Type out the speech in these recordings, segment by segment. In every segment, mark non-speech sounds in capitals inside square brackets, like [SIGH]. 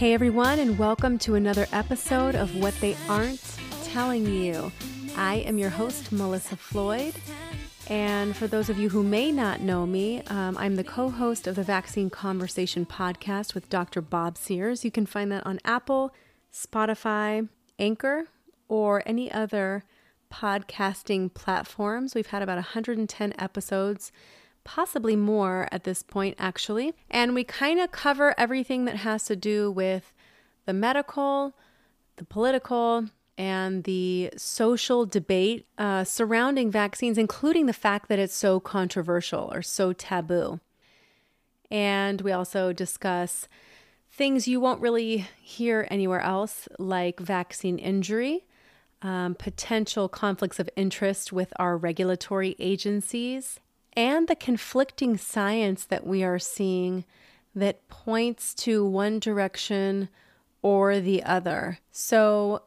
Hey everyone, and welcome to another episode of What They Aren't Telling You. I am your host, Melissa Floyd. And for those of you who may not know me, um, I'm the co host of the Vaccine Conversation podcast with Dr. Bob Sears. You can find that on Apple, Spotify, Anchor, or any other podcasting platforms. We've had about 110 episodes, possibly more at this point, actually. And we kind of cover everything that has to do with the medical, the political, and the social debate uh, surrounding vaccines, including the fact that it's so controversial or so taboo. And we also discuss things you won't really hear anywhere else, like vaccine injury, um, potential conflicts of interest with our regulatory agencies, and the conflicting science that we are seeing that points to one direction or the other. So,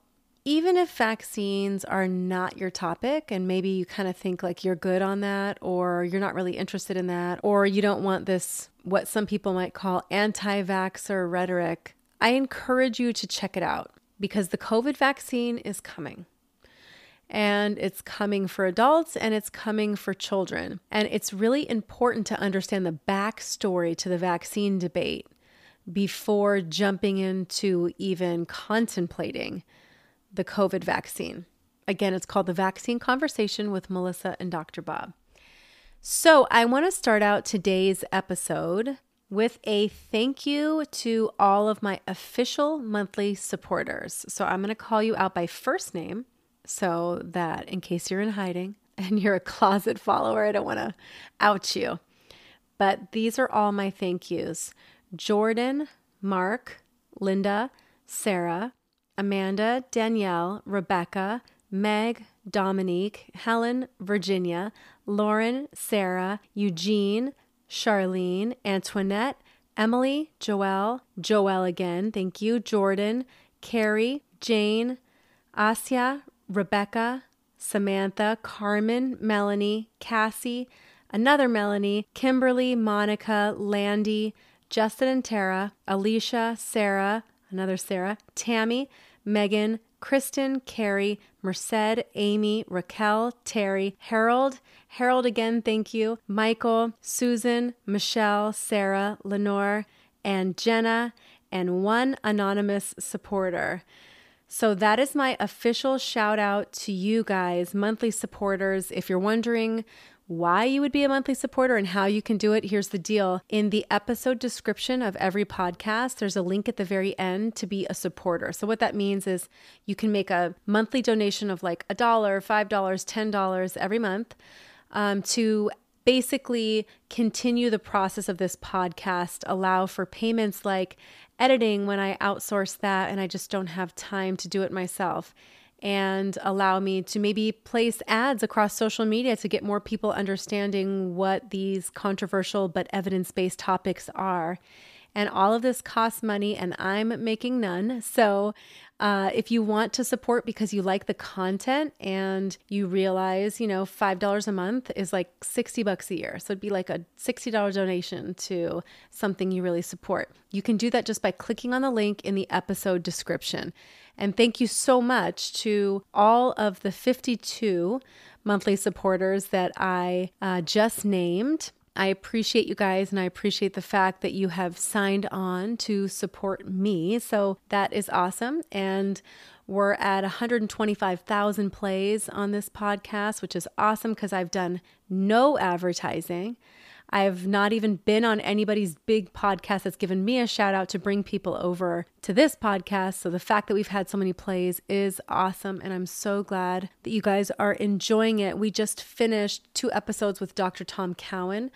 even if vaccines are not your topic and maybe you kind of think like you're good on that or you're not really interested in that or you don't want this what some people might call anti-vaxxer rhetoric, I encourage you to check it out because the COVID vaccine is coming. And it's coming for adults and it's coming for children. And it's really important to understand the backstory to the vaccine debate before jumping into even contemplating the COVID vaccine. Again, it's called The Vaccine Conversation with Melissa and Dr. Bob. So, I want to start out today's episode with a thank you to all of my official monthly supporters. So, I'm going to call you out by first name so that in case you're in hiding [LAUGHS] and you're a closet follower, I don't want to out you. But these are all my thank yous Jordan, Mark, Linda, Sarah, Amanda, Danielle, Rebecca, Meg, Dominique, Helen, Virginia, Lauren, Sarah, Eugene, Charlene, Antoinette, Emily, Joelle, Joelle again, thank you, Jordan, Carrie, Jane, Asya, Rebecca, Samantha, Carmen, Melanie, Cassie, another Melanie, Kimberly, Monica, Landy, Justin and Tara, Alicia, Sarah, another Sarah, Tammy, Megan, Kristen, Carrie, Merced, Amy, Raquel, Terry, Harold, Harold again, thank you, Michael, Susan, Michelle, Sarah, Lenore, and Jenna, and one anonymous supporter. So that is my official shout out to you guys, monthly supporters. If you're wondering why you would be a monthly supporter and how you can do it, here's the deal. In the episode description of every podcast, there's a link at the very end to be a supporter. So, what that means is you can make a monthly donation of like a dollar, $5, $10 every month um, to basically continue the process of this podcast, allow for payments like editing when I outsource that and I just don't have time to do it myself and allow me to maybe place ads across social media to get more people understanding what these controversial but evidence based topics are. And all of this costs money, and I'm making none. So, uh, if you want to support because you like the content and you realize, you know, $5 a month is like 60 bucks a year. So it'd be like a $60 donation to something you really support. You can do that just by clicking on the link in the episode description. And thank you so much to all of the 52 monthly supporters that I uh, just named. I appreciate you guys and I appreciate the fact that you have signed on to support me. So that is awesome. And we're at 125,000 plays on this podcast, which is awesome because I've done no advertising. I've not even been on anybody's big podcast that's given me a shout out to bring people over to this podcast. So the fact that we've had so many plays is awesome. And I'm so glad that you guys are enjoying it. We just finished two episodes with Dr. Tom Cowan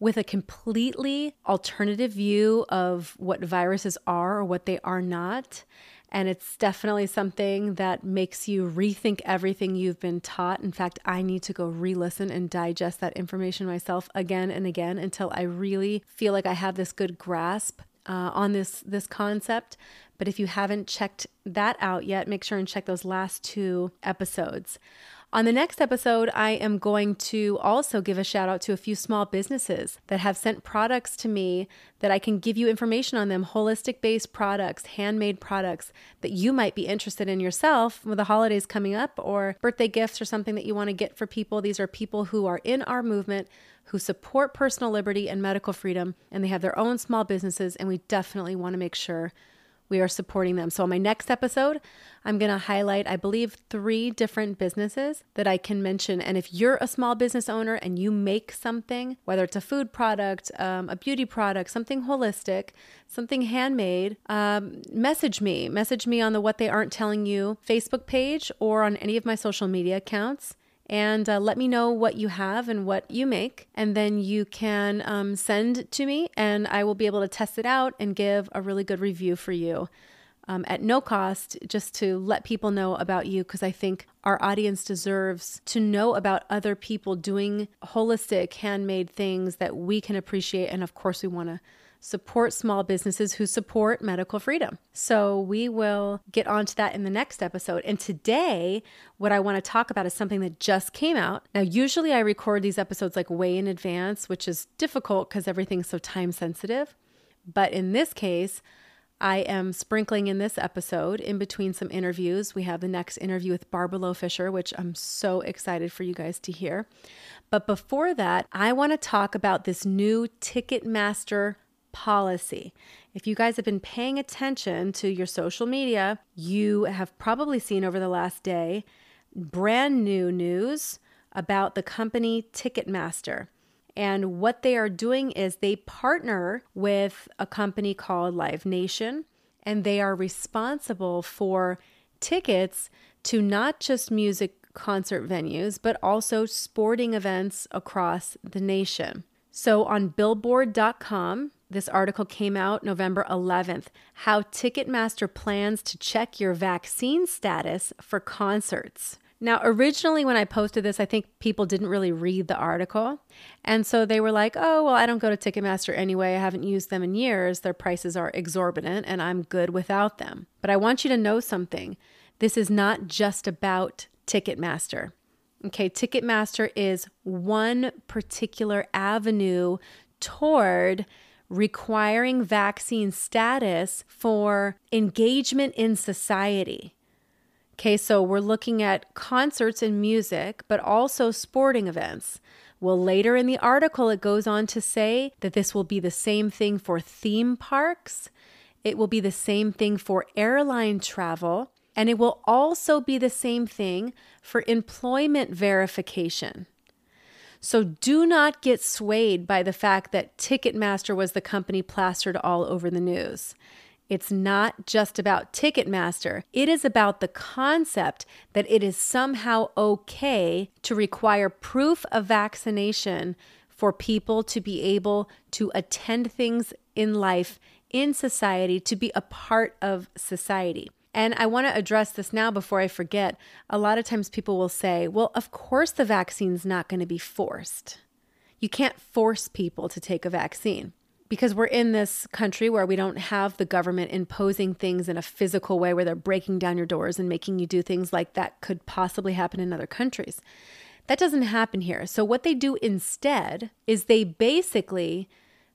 with a completely alternative view of what viruses are or what they are not. And it's definitely something that makes you rethink everything you've been taught. In fact, I need to go re listen and digest that information myself again and again until I really feel like I have this good grasp uh, on this, this concept. But if you haven't checked that out yet, make sure and check those last two episodes. On the next episode, I am going to also give a shout out to a few small businesses that have sent products to me that I can give you information on them holistic based products, handmade products that you might be interested in yourself with the holidays coming up or birthday gifts or something that you want to get for people. These are people who are in our movement who support personal liberty and medical freedom, and they have their own small businesses, and we definitely want to make sure we are supporting them. So, on my next episode, I'm going to highlight, I believe, three different businesses that I can mention. And if you're a small business owner and you make something, whether it's a food product, um, a beauty product, something holistic, something handmade, um, message me. Message me on the What They Aren't Telling You Facebook page or on any of my social media accounts and uh, let me know what you have and what you make. And then you can um, send to me, and I will be able to test it out and give a really good review for you. Um, at no cost, just to let people know about you, because I think our audience deserves to know about other people doing holistic, handmade things that we can appreciate. And of course, we want to support small businesses who support medical freedom. So we will get onto that in the next episode. And today, what I want to talk about is something that just came out. Now, usually I record these episodes like way in advance, which is difficult because everything's so time sensitive. But in this case, I am sprinkling in this episode in between some interviews. We have the next interview with Barbara Loe Fisher, which I'm so excited for you guys to hear. But before that, I want to talk about this new Ticketmaster policy. If you guys have been paying attention to your social media, you have probably seen over the last day brand new news about the company Ticketmaster. And what they are doing is they partner with a company called Live Nation, and they are responsible for tickets to not just music concert venues, but also sporting events across the nation. So on billboard.com, this article came out November 11th How Ticketmaster plans to check your vaccine status for concerts. Now, originally, when I posted this, I think people didn't really read the article. And so they were like, oh, well, I don't go to Ticketmaster anyway. I haven't used them in years. Their prices are exorbitant and I'm good without them. But I want you to know something this is not just about Ticketmaster. Okay, Ticketmaster is one particular avenue toward requiring vaccine status for engagement in society. Okay, so we're looking at concerts and music, but also sporting events. Well, later in the article, it goes on to say that this will be the same thing for theme parks, it will be the same thing for airline travel, and it will also be the same thing for employment verification. So do not get swayed by the fact that Ticketmaster was the company plastered all over the news. It's not just about Ticketmaster. It is about the concept that it is somehow okay to require proof of vaccination for people to be able to attend things in life, in society, to be a part of society. And I want to address this now before I forget. A lot of times people will say, well, of course the vaccine's not going to be forced. You can't force people to take a vaccine because we're in this country where we don't have the government imposing things in a physical way where they're breaking down your doors and making you do things like that could possibly happen in other countries. That doesn't happen here. So, what they do instead is they basically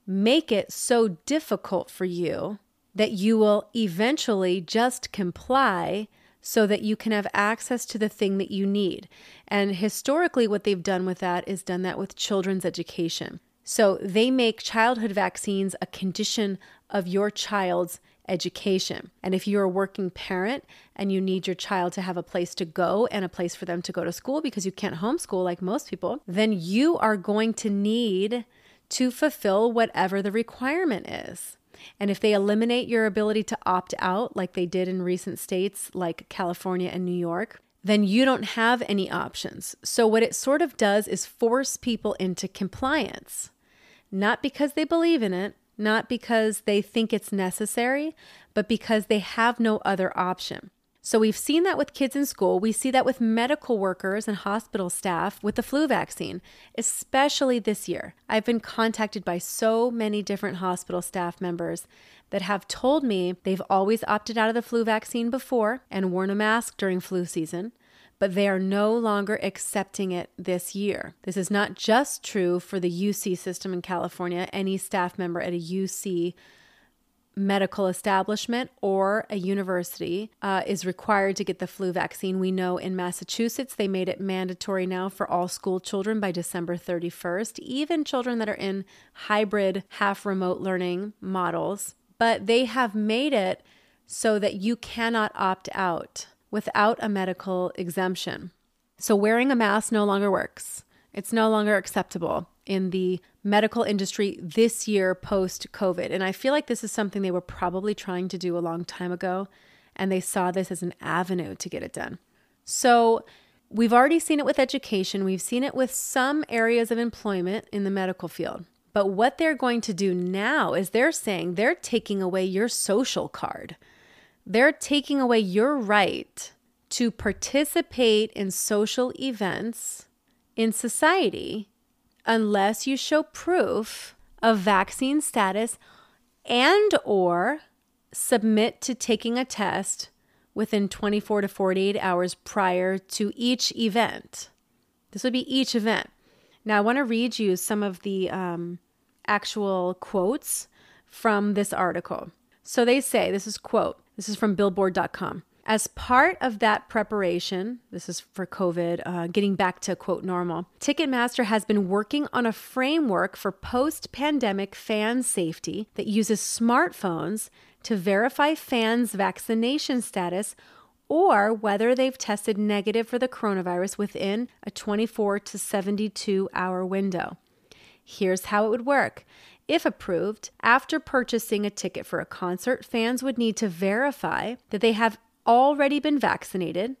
make it so difficult for you that you will eventually just comply so that you can have access to the thing that you need. And historically, what they've done with that is done that with children's education. So they make childhood vaccines a condition of your child's education. And if you're a working parent and you need your child to have a place to go and a place for them to go to school because you can't homeschool like most people, then you are going to need to fulfill whatever the requirement is. And if they eliminate your ability to opt out, like they did in recent states like California and New York, then you don't have any options. So, what it sort of does is force people into compliance, not because they believe in it, not because they think it's necessary, but because they have no other option. So we've seen that with kids in school. We see that with medical workers and hospital staff with the flu vaccine, especially this year. I've been contacted by so many different hospital staff members that have told me they've always opted out of the flu vaccine before and worn a mask during flu season but they are no longer accepting it this year. This is not just true for the UC system in California. Any staff member at a UC medical establishment or a university uh, is required to get the flu vaccine. We know in Massachusetts they made it mandatory now for all school children by December 31st, even children that are in hybrid half remote learning models. But they have made it so that you cannot opt out without a medical exemption. So wearing a mask no longer works. It's no longer acceptable in the medical industry this year post COVID. And I feel like this is something they were probably trying to do a long time ago, and they saw this as an avenue to get it done. So we've already seen it with education, we've seen it with some areas of employment in the medical field. But what they're going to do now is they're saying they're taking away your social card. They're taking away your right to participate in social events in society unless you show proof of vaccine status and or submit to taking a test within 24 to 48 hours prior to each event. This would be each event. Now, I want to read you some of the um, actual quotes from this article. So they say, this is quote, this is from billboard.com. As part of that preparation, this is for COVID, uh, getting back to quote normal, Ticketmaster has been working on a framework for post pandemic fan safety that uses smartphones to verify fans' vaccination status or whether they've tested negative for the coronavirus within a 24 to 72 hour window. Here's how it would work. If approved, after purchasing a ticket for a concert, fans would need to verify that they have already been vaccinated,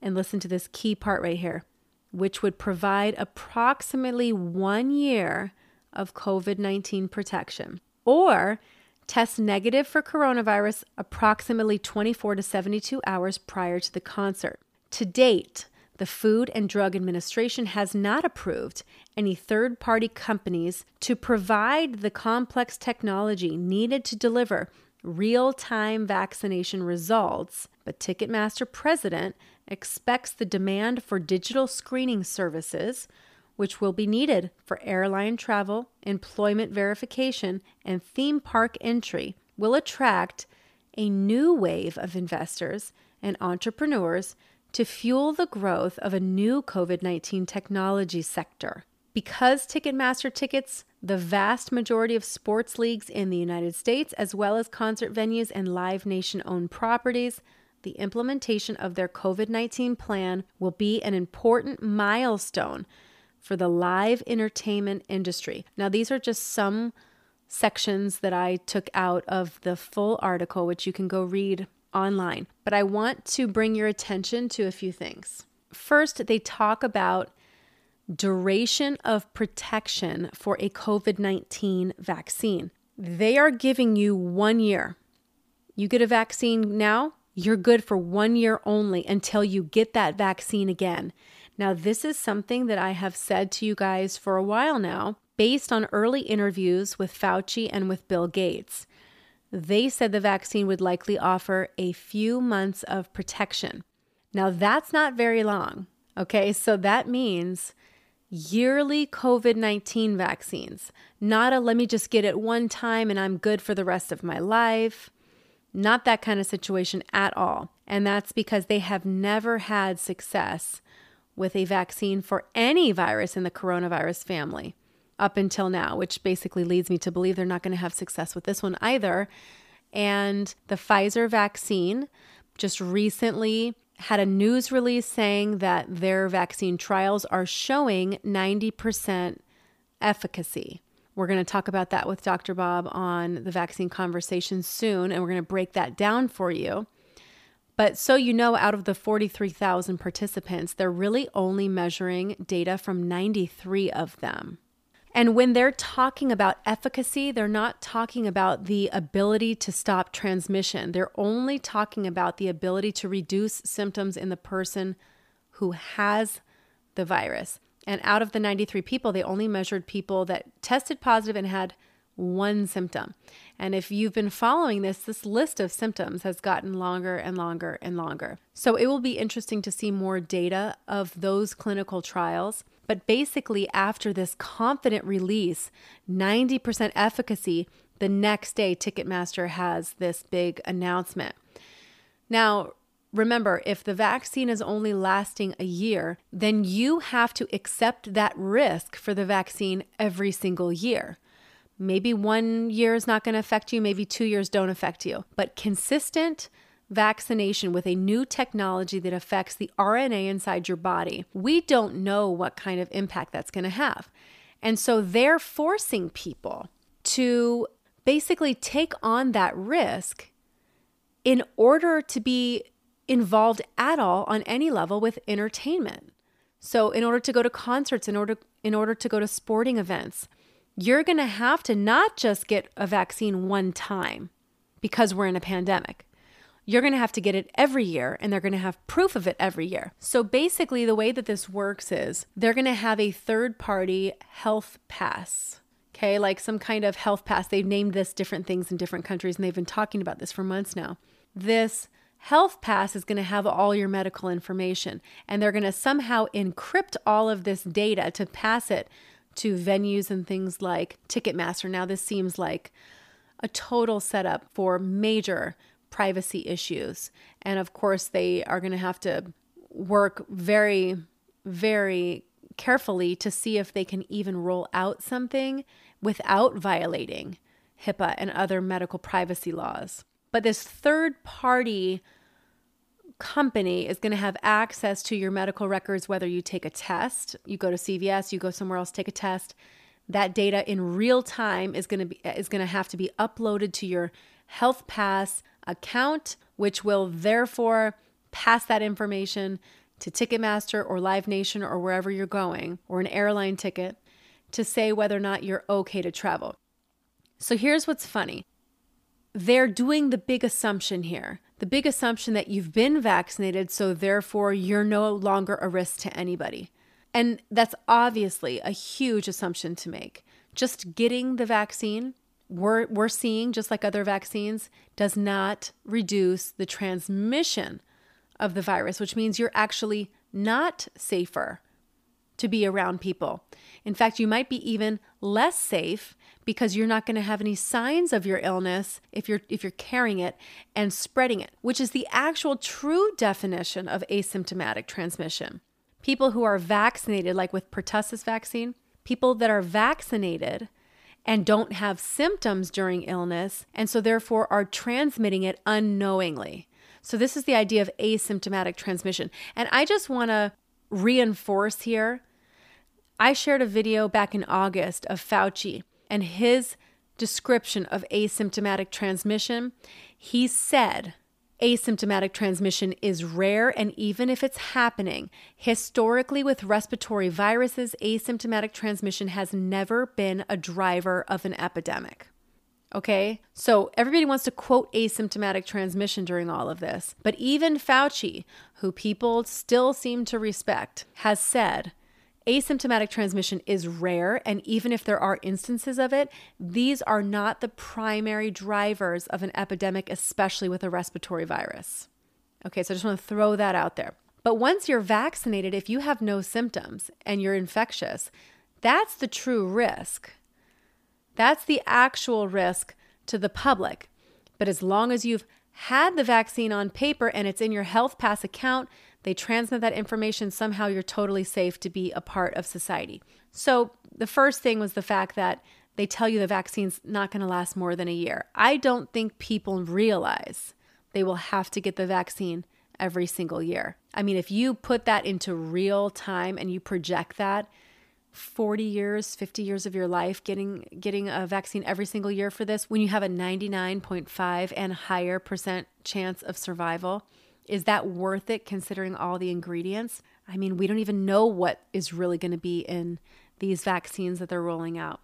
and listen to this key part right here, which would provide approximately one year of COVID 19 protection, or test negative for coronavirus approximately 24 to 72 hours prior to the concert. To date, the Food and Drug Administration has not approved any third party companies to provide the complex technology needed to deliver real time vaccination results, but Ticketmaster president expects the demand for digital screening services, which will be needed for airline travel, employment verification, and theme park entry, will attract a new wave of investors and entrepreneurs to fuel the growth of a new COVID 19 technology sector. Because Ticketmaster tickets the vast majority of sports leagues in the United States, as well as concert venues and Live Nation owned properties, the implementation of their COVID 19 plan will be an important milestone for the live entertainment industry. Now, these are just some sections that I took out of the full article, which you can go read online. But I want to bring your attention to a few things. First, they talk about duration of protection for a COVID 19 vaccine. They are giving you one year. You get a vaccine now, you're good for one year only until you get that vaccine again. Now, this is something that I have said to you guys for a while now, based on early interviews with Fauci and with Bill Gates. They said the vaccine would likely offer a few months of protection. Now, that's not very long. Okay, so that means yearly COVID 19 vaccines, not a let me just get it one time and I'm good for the rest of my life. Not that kind of situation at all. And that's because they have never had success with a vaccine for any virus in the coronavirus family up until now, which basically leads me to believe they're not going to have success with this one either. And the Pfizer vaccine just recently had a news release saying that their vaccine trials are showing 90% efficacy. We're going to talk about that with Dr. Bob on the vaccine conversation soon, and we're going to break that down for you. But so you know, out of the 43,000 participants, they're really only measuring data from 93 of them. And when they're talking about efficacy, they're not talking about the ability to stop transmission. They're only talking about the ability to reduce symptoms in the person who has the virus. And out of the 93 people, they only measured people that tested positive and had one symptom. And if you've been following this, this list of symptoms has gotten longer and longer and longer. So it will be interesting to see more data of those clinical trials. But basically, after this confident release, 90% efficacy, the next day, Ticketmaster has this big announcement. Now, remember, if the vaccine is only lasting a year, then you have to accept that risk for the vaccine every single year. Maybe one year is not going to affect you, maybe two years don't affect you, but consistent vaccination with a new technology that affects the RNA inside your body, we don't know what kind of impact that's going to have. And so they're forcing people to basically take on that risk in order to be involved at all on any level with entertainment. So in order to go to concerts, in order in order to go to sporting events, you're going to have to not just get a vaccine one time because we're in a pandemic. You're going to have to get it every year and they're going to have proof of it every year. So basically, the way that this works is they're going to have a third party health pass. Okay, like some kind of health pass. They've named this different things in different countries and they've been talking about this for months now. This health pass is going to have all your medical information and they're going to somehow encrypt all of this data to pass it to venues and things like Ticketmaster. Now, this seems like a total setup for major privacy issues. And of course, they are going to have to work very, very carefully to see if they can even roll out something without violating HIPAA and other medical privacy laws. But this third party company is going to have access to your medical records, whether you take a test, you go to CVS, you go somewhere else, take a test. That data in real time is going to be is going to have to be uploaded to your Health Pass account, which will therefore pass that information to Ticketmaster or Live Nation or wherever you're going, or an airline ticket to say whether or not you're okay to travel. So here's what's funny they're doing the big assumption here the big assumption that you've been vaccinated, so therefore you're no longer a risk to anybody. And that's obviously a huge assumption to make. Just getting the vaccine, we're, we're seeing, just like other vaccines, does not reduce the transmission of the virus, which means you're actually not safer to be around people. In fact, you might be even less safe because you're not going to have any signs of your illness if you're if you're carrying it and spreading it, which is the actual true definition of asymptomatic transmission. People who are vaccinated like with pertussis vaccine, people that are vaccinated and don't have symptoms during illness and so therefore are transmitting it unknowingly. So this is the idea of asymptomatic transmission. And I just want to reinforce here I shared a video back in August of Fauci and his description of asymptomatic transmission, he said asymptomatic transmission is rare, and even if it's happening, historically with respiratory viruses, asymptomatic transmission has never been a driver of an epidemic. Okay, so everybody wants to quote asymptomatic transmission during all of this, but even Fauci, who people still seem to respect, has said Asymptomatic transmission is rare, and even if there are instances of it, these are not the primary drivers of an epidemic, especially with a respiratory virus. Okay, so I just want to throw that out there. But once you're vaccinated, if you have no symptoms and you're infectious, that's the true risk. That's the actual risk to the public. But as long as you've had the vaccine on paper and it's in your Health Pass account, they transmit that information. Somehow you're totally safe to be a part of society. So, the first thing was the fact that they tell you the vaccine's not going to last more than a year. I don't think people realize they will have to get the vaccine every single year. I mean, if you put that into real time and you project that 40 years, 50 years of your life getting getting a vaccine every single year for this when you have a 99.5 and higher percent chance of survival, is that worth it considering all the ingredients? I mean, we don't even know what is really going to be in these vaccines that they're rolling out.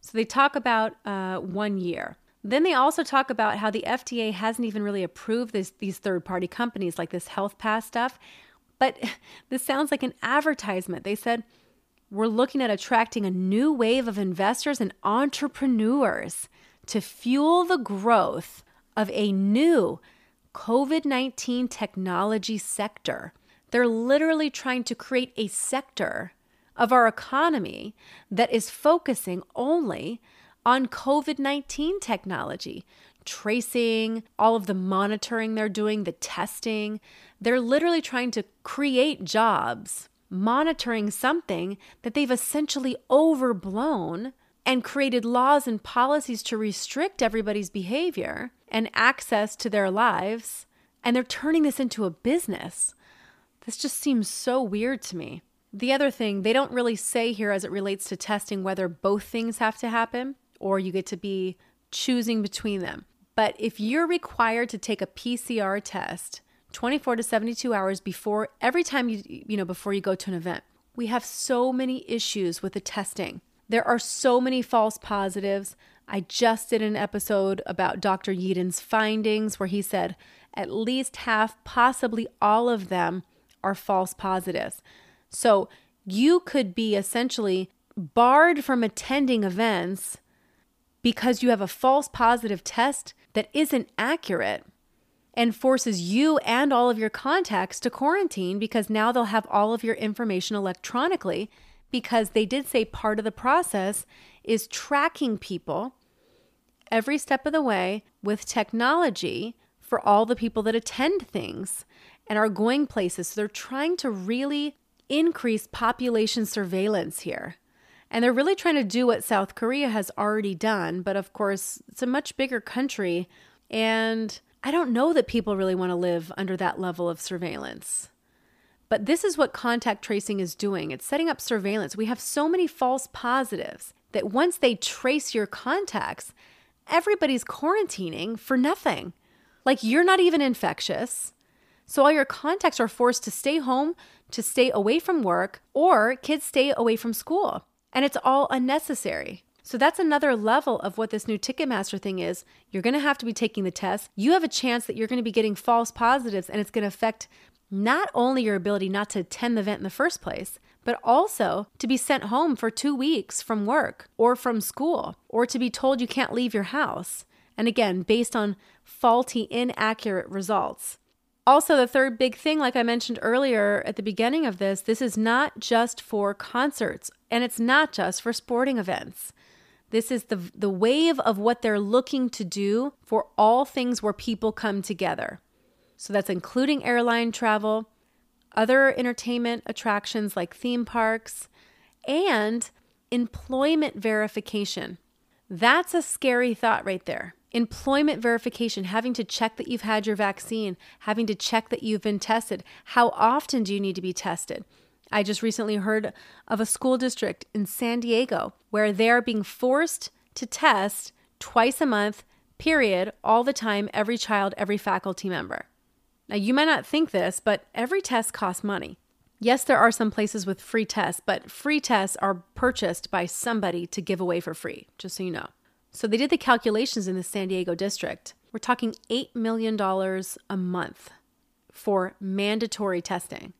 So they talk about uh, one year. Then they also talk about how the FDA hasn't even really approved this, these third party companies like this Health Pass stuff. But [LAUGHS] this sounds like an advertisement. They said, we're looking at attracting a new wave of investors and entrepreneurs to fuel the growth of a new COVID 19 technology sector. They're literally trying to create a sector of our economy that is focusing only on COVID 19 technology, tracing, all of the monitoring they're doing, the testing. They're literally trying to create jobs monitoring something that they've essentially overblown and created laws and policies to restrict everybody's behavior and access to their lives. And they're turning this into a business. This just seems so weird to me. The other thing, they don't really say here as it relates to testing whether both things have to happen or you get to be choosing between them. But if you're required to take a PCR test 24 to 72 hours before every time you you know before you go to an event, we have so many issues with the testing. There are so many false positives. I just did an episode about Dr. Yeadon's findings where he said at least half, possibly all of them, are false positives. So you could be essentially barred from attending events because you have a false positive test that isn't accurate and forces you and all of your contacts to quarantine because now they'll have all of your information electronically because they did say part of the process is tracking people every step of the way with technology for all the people that attend things and are going places. So they're trying to really increase population surveillance here. And they're really trying to do what South Korea has already done. But of course, it's a much bigger country. And I don't know that people really want to live under that level of surveillance. But this is what contact tracing is doing it's setting up surveillance. We have so many false positives that once they trace your contacts, everybody's quarantining for nothing. Like you're not even infectious. So all your contacts are forced to stay home, to stay away from work, or kids stay away from school. And it's all unnecessary. So that's another level of what this new Ticketmaster thing is. You're going to have to be taking the test. You have a chance that you're going to be getting false positives, and it's going to affect not only your ability not to attend the event in the first place, but also to be sent home for two weeks from work or from school, or to be told you can't leave your house. And again, based on faulty, inaccurate results. Also, the third big thing, like I mentioned earlier at the beginning of this, this is not just for concerts and it's not just for sporting events. This is the, the wave of what they're looking to do for all things where people come together. So that's including airline travel, other entertainment attractions like theme parks, and employment verification. That's a scary thought right there employment verification, having to check that you've had your vaccine, having to check that you've been tested. How often do you need to be tested? I just recently heard of a school district in San Diego where they are being forced to test twice a month, period, all the time, every child, every faculty member. Now, you might not think this, but every test costs money. Yes, there are some places with free tests, but free tests are purchased by somebody to give away for free, just so you know. So they did the calculations in the San Diego district. We're talking $8 million a month for mandatory testing.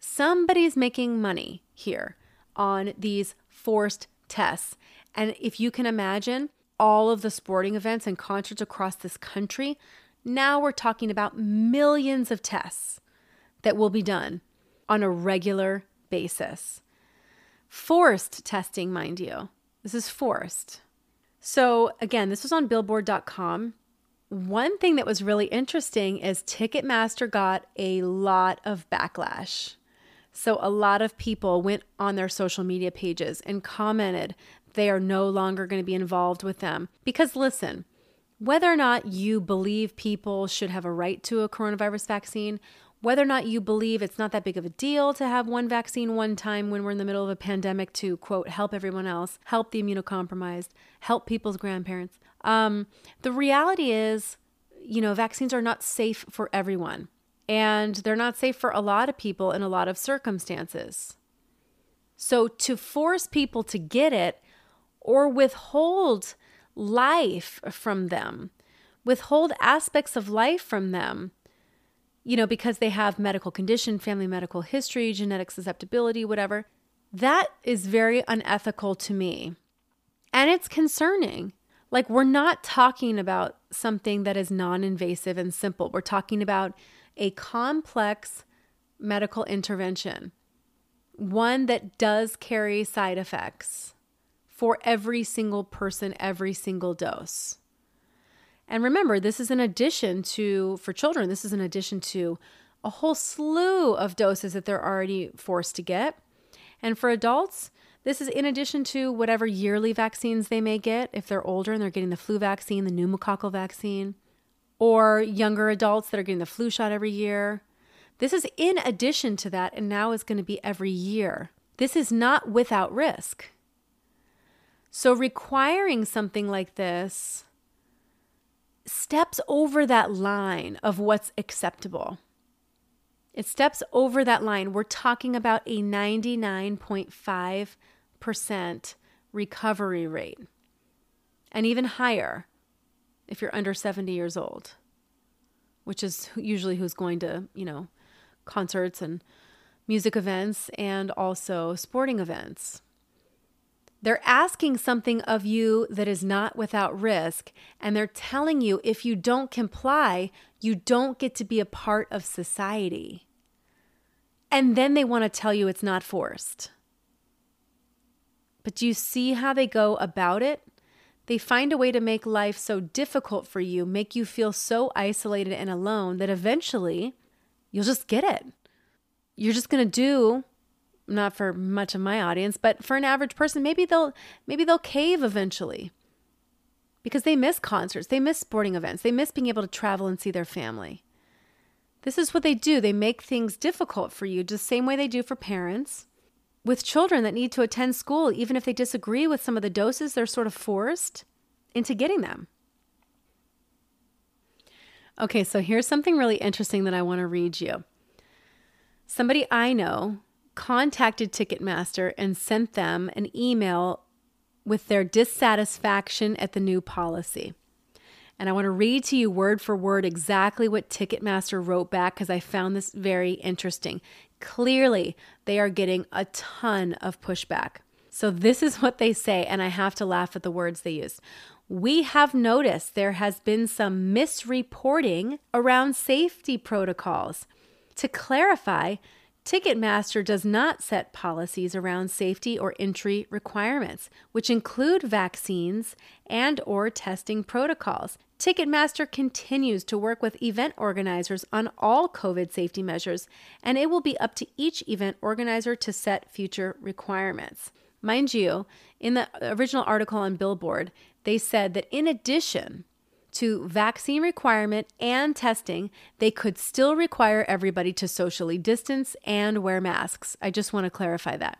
Somebody's making money here on these forced tests. And if you can imagine all of the sporting events and concerts across this country, now we're talking about millions of tests that will be done on a regular basis. Forced testing, mind you. This is forced. So, again, this was on billboard.com. One thing that was really interesting is Ticketmaster got a lot of backlash. So, a lot of people went on their social media pages and commented they are no longer going to be involved with them. Because, listen, whether or not you believe people should have a right to a coronavirus vaccine, whether or not you believe it's not that big of a deal to have one vaccine one time when we're in the middle of a pandemic to quote help everyone else help the immunocompromised help people's grandparents. Um, the reality is you know vaccines are not safe for everyone and they're not safe for a lot of people in a lot of circumstances. So to force people to get it or withhold life from them, withhold aspects of life from them, you know, because they have medical condition, family medical history, genetic susceptibility, whatever, that is very unethical to me. And it's concerning. Like, we're not talking about something that is non invasive and simple. We're talking about a complex medical intervention, one that does carry side effects for every single person, every single dose. And remember, this is in addition to, for children, this is in addition to a whole slew of doses that they're already forced to get. And for adults, this is in addition to whatever yearly vaccines they may get if they're older and they're getting the flu vaccine, the pneumococcal vaccine, or younger adults that are getting the flu shot every year. This is in addition to that, and now is going to be every year. This is not without risk. So, requiring something like this steps over that line of what's acceptable. It steps over that line. We're talking about a 99.5% recovery rate, and even higher if you're under 70 years old, which is usually who's going to, you know, concerts and music events and also sporting events. They're asking something of you that is not without risk, and they're telling you if you don't comply, you don't get to be a part of society. And then they want to tell you it's not forced. But do you see how they go about it? They find a way to make life so difficult for you, make you feel so isolated and alone that eventually you'll just get it. You're just going to do not for much of my audience, but for an average person, maybe they'll maybe they'll cave eventually. Because they miss concerts, they miss sporting events, they miss being able to travel and see their family. This is what they do. They make things difficult for you, just the same way they do for parents. With children that need to attend school, even if they disagree with some of the doses, they're sort of forced into getting them. Okay, so here's something really interesting that I want to read you. Somebody I know contacted Ticketmaster and sent them an email with their dissatisfaction at the new policy. And I want to read to you word for word exactly what Ticketmaster wrote back because I found this very interesting. Clearly, they are getting a ton of pushback. So, this is what they say, and I have to laugh at the words they used. We have noticed there has been some misreporting around safety protocols. To clarify, Ticketmaster does not set policies around safety or entry requirements, which include vaccines and or testing protocols. Ticketmaster continues to work with event organizers on all COVID safety measures, and it will be up to each event organizer to set future requirements. Mind you, in the original article on Billboard, they said that in addition to vaccine requirement and testing, they could still require everybody to socially distance and wear masks. I just want to clarify that.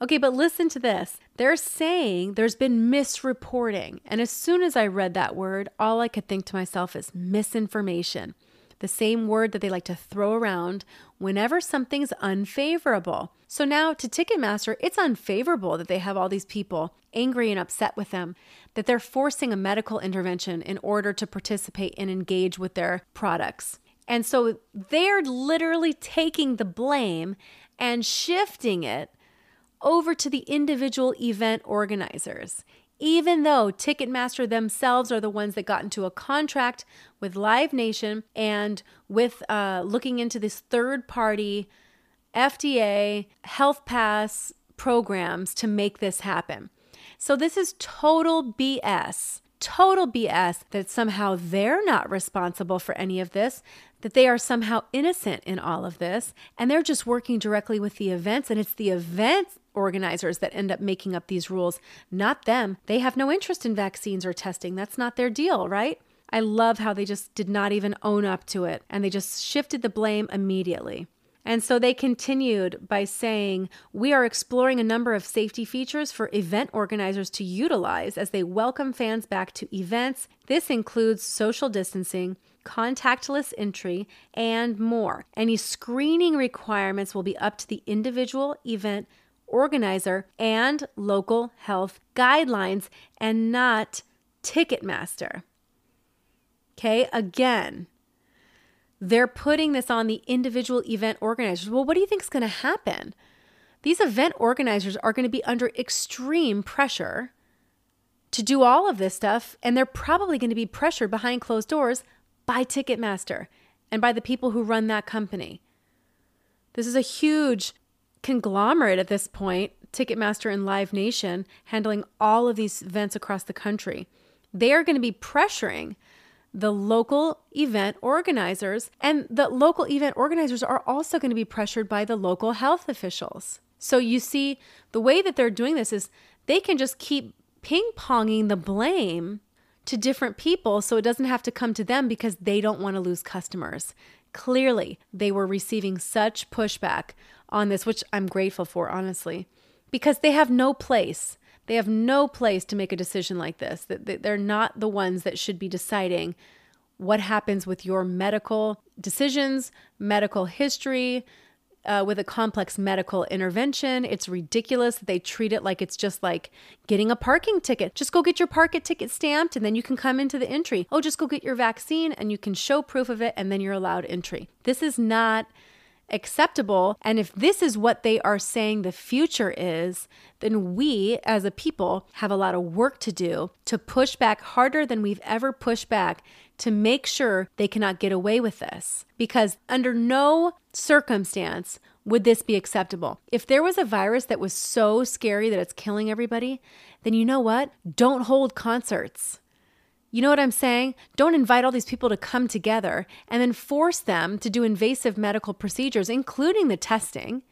Okay, but listen to this. They're saying there's been misreporting. And as soon as I read that word, all I could think to myself is misinformation the same word that they like to throw around whenever something's unfavorable. So now to Ticketmaster, it's unfavorable that they have all these people angry and upset with them, that they're forcing a medical intervention in order to participate and engage with their products. And so they're literally taking the blame and shifting it over to the individual event organizers even though Ticketmaster themselves are the ones that got into a contract with Live Nation and with uh, looking into this third party FDA Health Pass programs to make this happen. So this is total BS. Total BS that somehow they're not responsible for any of this, that they are somehow innocent in all of this, and they're just working directly with the events, and it's the events organizers that end up making up these rules, not them. They have no interest in vaccines or testing. That's not their deal, right? I love how they just did not even own up to it and they just shifted the blame immediately. And so they continued by saying, We are exploring a number of safety features for event organizers to utilize as they welcome fans back to events. This includes social distancing, contactless entry, and more. Any screening requirements will be up to the individual event organizer and local health guidelines and not Ticketmaster. Okay, again, they're putting this on the individual event organizers. Well, what do you think is going to happen? These event organizers are going to be under extreme pressure to do all of this stuff, and they're probably going to be pressured behind closed doors by Ticketmaster and by the people who run that company. This is a huge conglomerate at this point, Ticketmaster and Live Nation, handling all of these events across the country. They are going to be pressuring the local event organizers, and the local event organizers are also going to be pressured by the local health officials. So you see, the way that they're doing this is they can just keep ping ponging the blame to different people so it doesn't have to come to them because they don't want to lose customers. Clearly, they were receiving such pushback on this, which I'm grateful for, honestly, because they have no place. They have no place to make a decision like this. That they're not the ones that should be deciding what happens with your medical decisions, medical history, uh, with a complex medical intervention. It's ridiculous that they treat it like it's just like getting a parking ticket. Just go get your parking ticket stamped and then you can come into the entry. Oh, just go get your vaccine and you can show proof of it and then you're allowed entry. This is not acceptable. And if this is what they are saying the future is, then we as a people have a lot of work to do to push back harder than we've ever pushed back to make sure they cannot get away with this. Because under no circumstance would this be acceptable. If there was a virus that was so scary that it's killing everybody, then you know what? Don't hold concerts. You know what I'm saying? Don't invite all these people to come together and then force them to do invasive medical procedures, including the testing,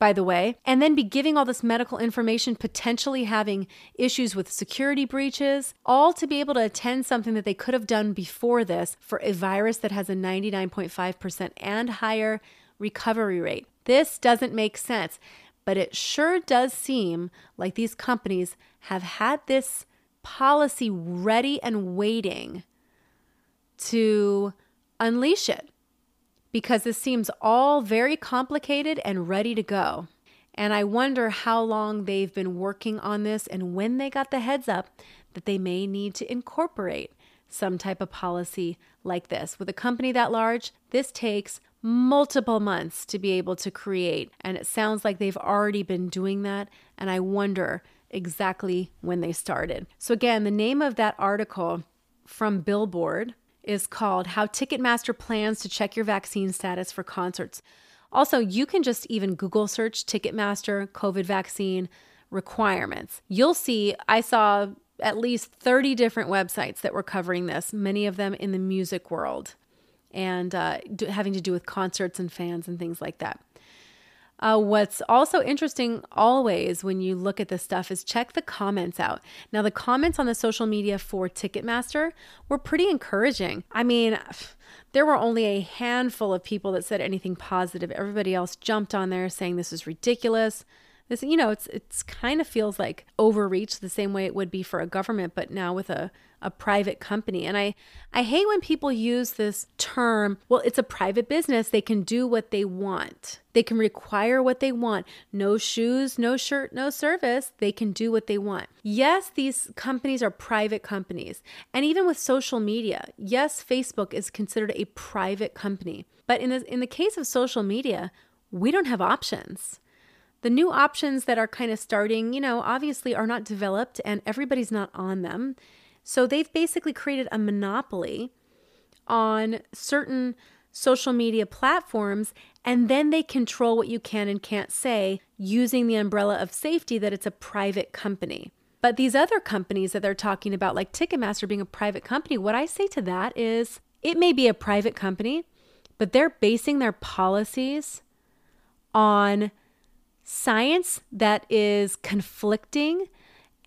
by the way, and then be giving all this medical information, potentially having issues with security breaches, all to be able to attend something that they could have done before this for a virus that has a 99.5% and higher recovery rate. This doesn't make sense, but it sure does seem like these companies have had this policy ready and waiting to unleash it because this seems all very complicated and ready to go. And I wonder how long they've been working on this and when they got the heads up that they may need to incorporate some type of policy like this. With a company that large, this takes multiple months to be able to create. And it sounds like they've already been doing that. And I wonder exactly when they started. So, again, the name of that article from Billboard is called How Ticketmaster Plans to Check Your Vaccine Status for Concerts. Also, you can just even Google search Ticketmaster COVID vaccine requirements. You'll see, I saw at least 30 different websites that were covering this, many of them in the music world and uh, having to do with concerts and fans and things like that. Uh, what's also interesting always when you look at this stuff is check the comments out. Now, the comments on the social media for Ticketmaster were pretty encouraging. I mean, there were only a handful of people that said anything positive. Everybody else jumped on there saying this is ridiculous. This, you know, it's it's kind of feels like overreach the same way it would be for a government, but now with a a private company. And I I hate when people use this term, well, it's a private business. They can do what they want. They can require what they want. No shoes, no shirt, no service. They can do what they want. Yes, these companies are private companies. And even with social media, yes, Facebook is considered a private company. But in the, in the case of social media, we don't have options. The new options that are kind of starting, you know, obviously are not developed and everybody's not on them. So they've basically created a monopoly on certain social media platforms and then they control what you can and can't say using the umbrella of safety that it's a private company. But these other companies that they're talking about, like Ticketmaster being a private company, what I say to that is it may be a private company, but they're basing their policies on science that is conflicting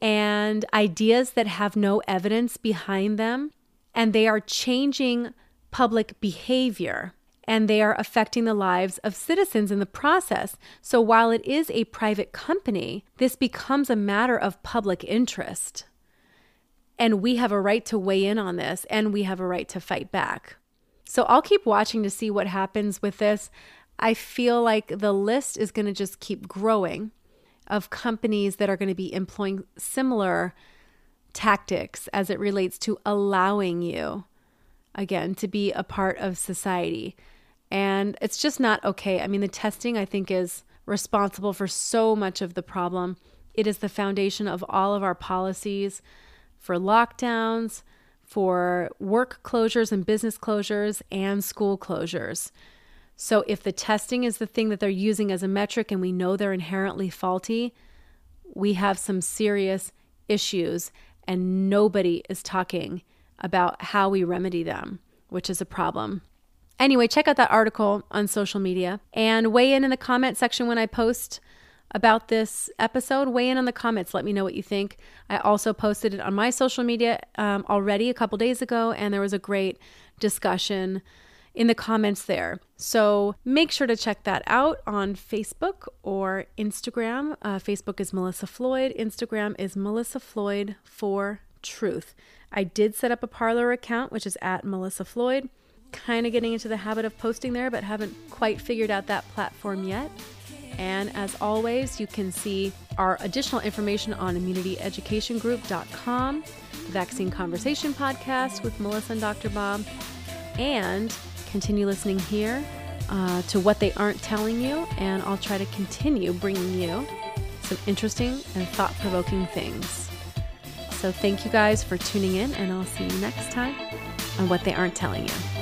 and ideas that have no evidence behind them, and they are changing public behavior and they are affecting the lives of citizens in the process. So while it is a private company, this becomes a matter of public interest. And we have a right to weigh in on this and we have a right to fight back. So I'll keep watching to see what happens with this. I feel like the list is going to just keep growing. of companies that are going to be employing similar tactics as it relates to allowing you, again, to be a part of society. And it's just not okay. I mean, the testing, I think, is responsible for so much of the problem. It is the foundation of all of our policies for lockdowns, for work closures and business closures, and school closures. So, if the testing is the thing that they're using as a metric and we know they're inherently faulty, we have some serious issues, and nobody is talking about how we remedy them, which is a problem. Anyway, check out that article on social media and weigh in in the comment section when I post about this episode. Weigh in on the comments. Let me know what you think. I also posted it on my social media um, already a couple days ago, and there was a great discussion in the comments there. So make sure to check that out on Facebook or Instagram. Uh, Facebook is Melissa Floyd, Instagram is Melissa Floyd for Truth. I did set up a Parler account, which is at Melissa Floyd kind of getting into the habit of posting there, but haven't quite figured out that platform yet. And as always, you can see our additional information on immunityeducationgroup.com, the Vaccine Conversation podcast with Melissa and Dr. Bob, and continue listening here uh, to what they aren't telling you. And I'll try to continue bringing you some interesting and thought provoking things. So thank you guys for tuning in, and I'll see you next time on What They Aren't Telling You.